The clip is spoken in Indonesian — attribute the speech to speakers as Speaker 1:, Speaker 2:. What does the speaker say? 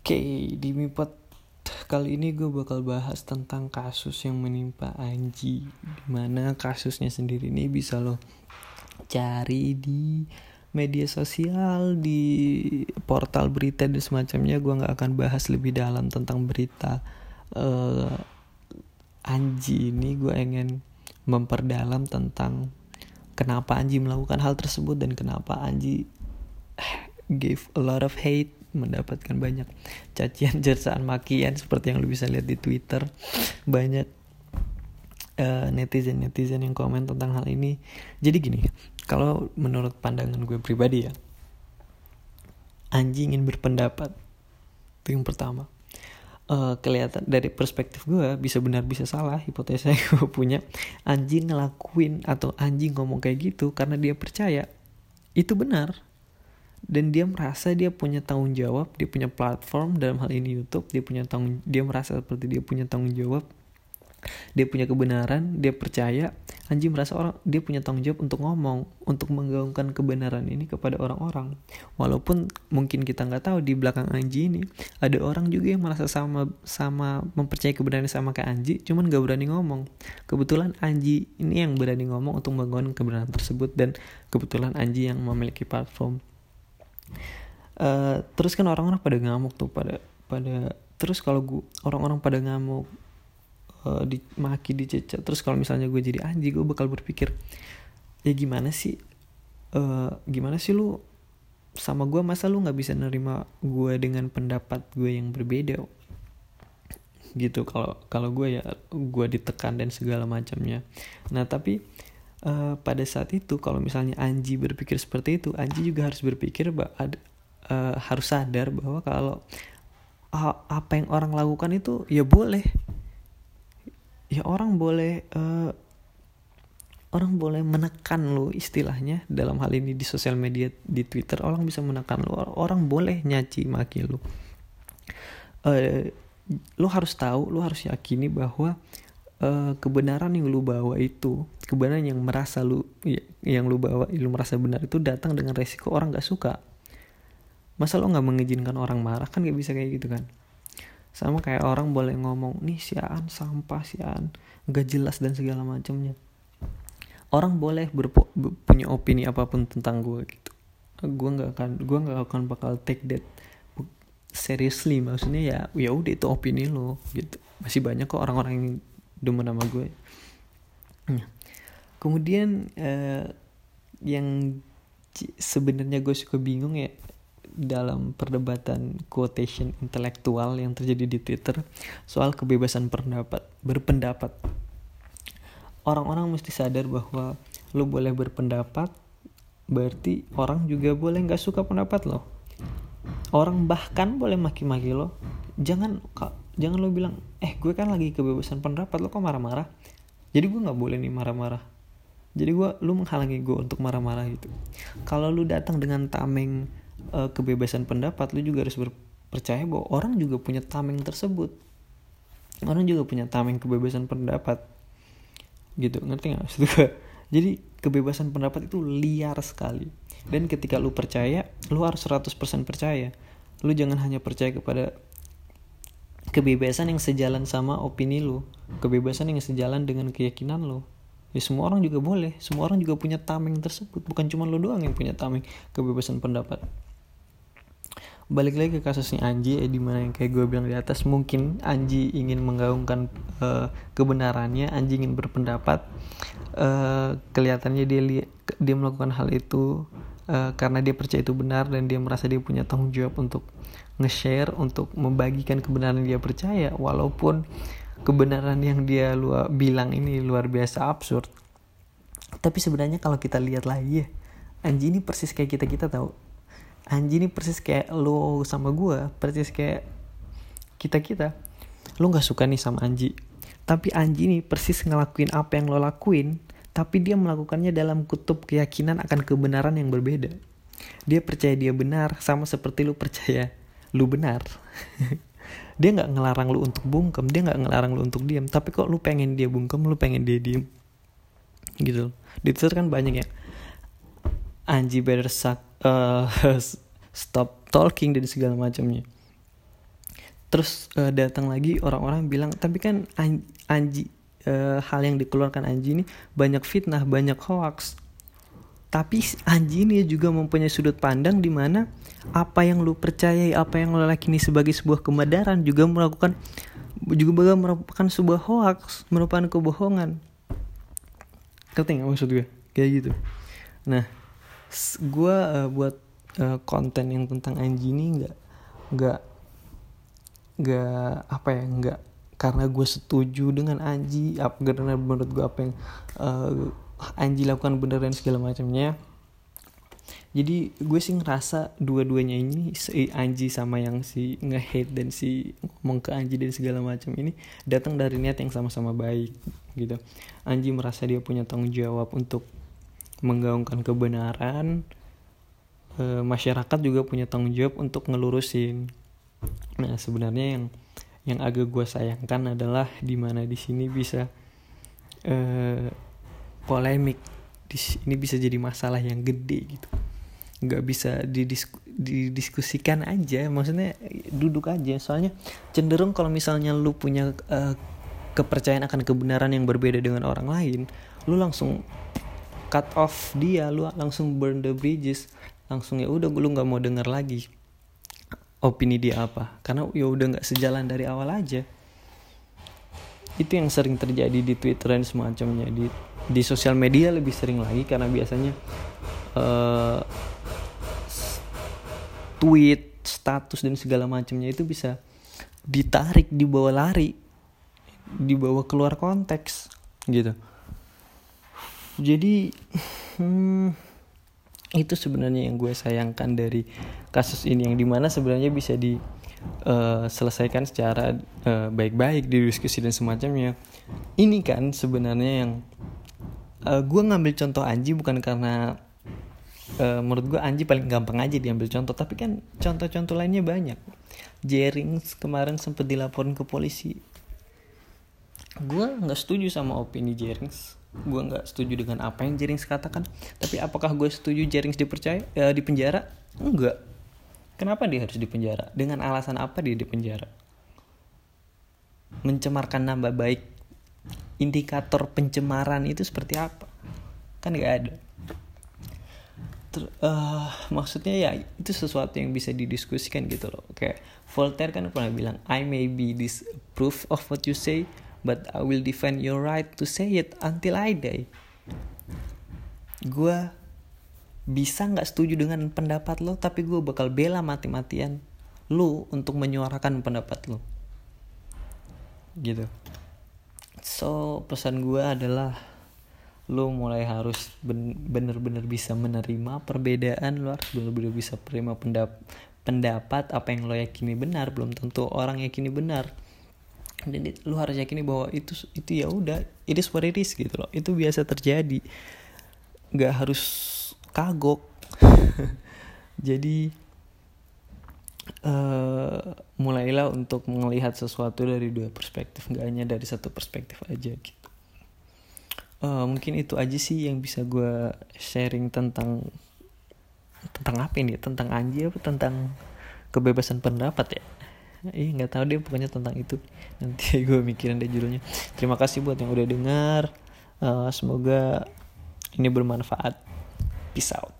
Speaker 1: Oke, di Mipot kali ini gue bakal bahas tentang kasus yang menimpa Anji. Di mana kasusnya sendiri ini bisa lo cari di media sosial, di portal berita dan semacamnya. Gue nggak akan bahas lebih dalam tentang berita uh, Anji ini. Gue ingin memperdalam tentang kenapa Anji melakukan hal tersebut dan kenapa Anji gave a lot of hate mendapatkan banyak cacian cercaan makian seperti yang lu bisa lihat di Twitter. Banyak uh, netizen netizen yang komen tentang hal ini. Jadi gini kalau menurut pandangan gue pribadi ya anjing ingin berpendapat. Itu yang pertama. Uh, kelihatan dari perspektif gue bisa benar bisa salah hipotesa yang gue punya. Anjing ngelakuin atau anjing ngomong kayak gitu karena dia percaya itu benar dan dia merasa dia punya tanggung jawab dia punya platform dalam hal ini YouTube dia punya tanggung dia merasa seperti dia punya tanggung jawab dia punya kebenaran dia percaya Anji merasa orang dia punya tanggung jawab untuk ngomong untuk menggaungkan kebenaran ini kepada orang-orang. Walaupun mungkin kita nggak tahu di belakang Anji ini ada orang juga yang merasa sama sama mempercayai kebenaran sama kayak Anji cuman gak berani ngomong. Kebetulan Anji ini yang berani ngomong untuk menggaungkan kebenaran tersebut dan kebetulan Anji yang memiliki platform uh, terus kan orang-orang pada ngamuk tuh pada pada terus kalau gue orang-orang pada ngamuk uh, dimaki dicecat terus kalau misalnya gue jadi anjing gue bakal berpikir ya gimana sih uh, gimana sih lu sama gue masa lu nggak bisa nerima gue dengan pendapat gue yang berbeda? Gitu kalau kalau gue ya gue ditekan dan segala macamnya. Nah tapi uh, pada saat itu kalau misalnya Anji berpikir seperti itu Anji juga harus berpikir bahwa uh, eh, harus sadar bahwa kalau uh, apa yang orang lakukan itu ya boleh. Ya orang boleh uh, orang boleh menekan lo istilahnya. Dalam hal ini di sosial media di Twitter orang bisa menekan lo orang boleh nyaci maki lo uh, lo harus tahu lo harus yakini bahwa uh, kebenaran yang lu bawa itu kebenaran yang merasa lu ya, yang lu bawa lu merasa benar itu datang dengan resiko orang gak suka. Masa lo nggak mengizinkan orang marah? Kan gak bisa kayak gitu kan? Sama kayak orang boleh ngomong nih sian sampah sian gak jelas dan segala macamnya. Orang boleh berpo, punya opini apa pun tentang gue gitu. Gue nggak akan gue nggak akan bakal take that seriously. Maksudnya ya ya udah itu opini lo gitu. Masih banyak kok orang-orang yang demen nama gue. Nah, kemudian uh, yang sebenarnya gue suka bingung ya dalam perdebatan quotation intelektual yang terjadi di Twitter soal kebebasan pendapat berpendapat. Orang-orang mesti sadar bahwa lo boleh berpendapat berarti orang juga boleh nggak suka pendapat lo. Orang bahkan boleh maki-maki lo. Jangan jangan lo bilang eh gue kan lagi kebebasan pendapat lo kok marah-marah? Jadi gue nggak boleh nih marah-marah. Jadi gue lu menghalangi gue untuk marah-marah gitu. Kalau lu datang dengan tameng uh, kebebasan pendapat lu juga harus percaya bahwa orang juga punya tameng tersebut. Orang juga punya tameng kebebasan pendapat. Gitu ngerti gak maksud gue jadi kebebasan pendapat itu liar sekali. Dan ketika lu percaya lu harus 100% percaya. Lu jangan hanya percaya kepada kebebasan yang sejalan sama opini lo kebebasan yang sejalan dengan keyakinan lo ya semua orang juga boleh semua orang juga punya tameng tersebut. Bukan cuma lo doang yang punya tameng kebebasan pendapat. Balik lagi ke kasusnya Anji eh, di mana yang kayak gue bilang di atas mungkin Anji ingin menggaungkan uh, kebenarannya Anji ingin berpendapat uh, kelihatannya dia dia melakukan hal itu uh, karena dia percaya itu benar dan dia merasa dia punya tanggung jawab untuk nge-share untuk membagikan kebenaran yang dia percaya walaupun kebenaran yang dia luar bilang ini luar biasa absurd. Tapi sebenarnya kalau kita lihat lagi ya Anji ini persis kayak kita kita tahu. Anji ini persis kayak lo sama gue persis kayak kita kita. Lo nggak suka nih sama Anji tapi Anji ini persis ngelakuin apa yang lo lakuin tapi dia melakukannya dalam kutub keyakinan akan kebenaran yang berbeda. Dia percaya dia benar sama seperti lo percaya lu benar. Dia nggak ngelarang lu untuk bungkem dia nggak ngelarang lu untuk diam. Tapi kok lu pengen dia bungkem lu pengen dia diem? Gitu. Di Twitter kan banyak ya. Anji better suck, uh, stop talking dan segala macamnya. Terus uh, datang lagi orang-orang bilang tapi kan an Anji uh, hal yang dikeluarkan Anji ini banyak fitnah banyak hoax. Tapi Anji ini juga mempunyai sudut pandang di mana apa yang lu percayai apa yang lu yakini sebagai sebuah kebenaran juga melakukan juga merupakan sebuah hoax merupakan kebohongan. Ngerti nggak maksud gue? Kayak gitu. Nah gue uh, buat uh, konten yang tentang Anji ini nggak nggak nggak apa ya nggak karena gue setuju dengan Anji apa karena menurut gue apa yang uh, Anji lakukan bener dan segala macamnya. Jadi gue sih ngerasa dua-duanya ini si Anji sama yang si nge-hate dan si ngomong ke Anji dan segala macam ini datang dari niat yang sama-sama baik gitu. Anji merasa dia punya tanggung jawab untuk menggaungkan kebenaran e, masyarakat juga punya tanggung jawab untuk ngelurusin. Nah sebenarnya yang yang agak gue sayangkan adalah di mana di sini bisa uh, polemik. Ini bisa jadi masalah yang gede gitu. Nggak bisa didisku, didiskusikan aja. Maksudnya duduk aja. Soalnya cenderung kalau misalnya lu punya uh, kepercayaan akan kebenaran yang berbeda dengan orang lain, lu langsung cut off dia, lu langsung burn the bridges, langsung ya udah lu nggak mau denger lagi opini dia apa? Karena ya udah nggak sejalan dari awal aja. Itu yang sering terjadi di Twitter dan semacamnya. Di di sosial media lebih sering lagi karena biasanya uh, tweet status dan segala macamnya itu bisa ditarik dibawa lari dibawa keluar konteks gitu. Jadi hmm, itu sebenarnya yang gue sayangkan dari kasus ini yang di mana sebenarnya bisa diselesaikan eh, uh, secara uh, baik-baik di diskusi dan semacamnya. Ini kan sebenarnya yang uh, gue ngambil contoh Anji bukan karena uh, menurut gue Anji paling gampang aja diambil contoh tapi kan contoh-contoh lainnya banyak. Jerings kemarin sempat dilaporin ke polisi. Gue nggak setuju sama opini Jerings gue nggak setuju dengan apa yang Jerings katakan. Tapi apakah gue setuju Jerings dipercaya uh, di penjara? Enggak. Kenapa dia harus dipenjara dengan alasan apa dia dipenjara mencemarkan nama baik indikator pencemaran itu seperti apa? Kan nggak ada. Ter, uh, maksudnya ya itu sesuatu yang bisa didiskusikan gitu loh. Kayak Voltaire kan pernah bilang I may be disproof of what you say but I will defend your right to say it until I die. Gue bisa nggak setuju dengan pendapat lo, tapi gue bakal bela mati-matian lo untuk menyuarakan pendapat lo. Gitu. So pesan gue adalah lo mulai harus bener-bener bisa menerima perbedaan lo harus bener-bener bisa menerima pendap pendapat apa yang lo yakini benar belum tentu orang yakini benar dan lu harus yakini bahwa itu itu ya udah it is what it is gitu loh. Itu biasa terjadi. Nggak harus kagok. Jadi uh, mulailah untuk melihat sesuatu dari dua perspektif. Nggak hanya dari satu perspektif aja gitu. Uh, mungkin itu aja sih yang bisa gue sharing tentang tentang apa ini tentang anjir tentang kebebasan pendapat ya Iya nggak tahu deh pokoknya tentang itu. Nanti gue mikirin deh judulnya. Terima kasih buat yang udah dengar uh, semoga ini bermanfaat. Peace out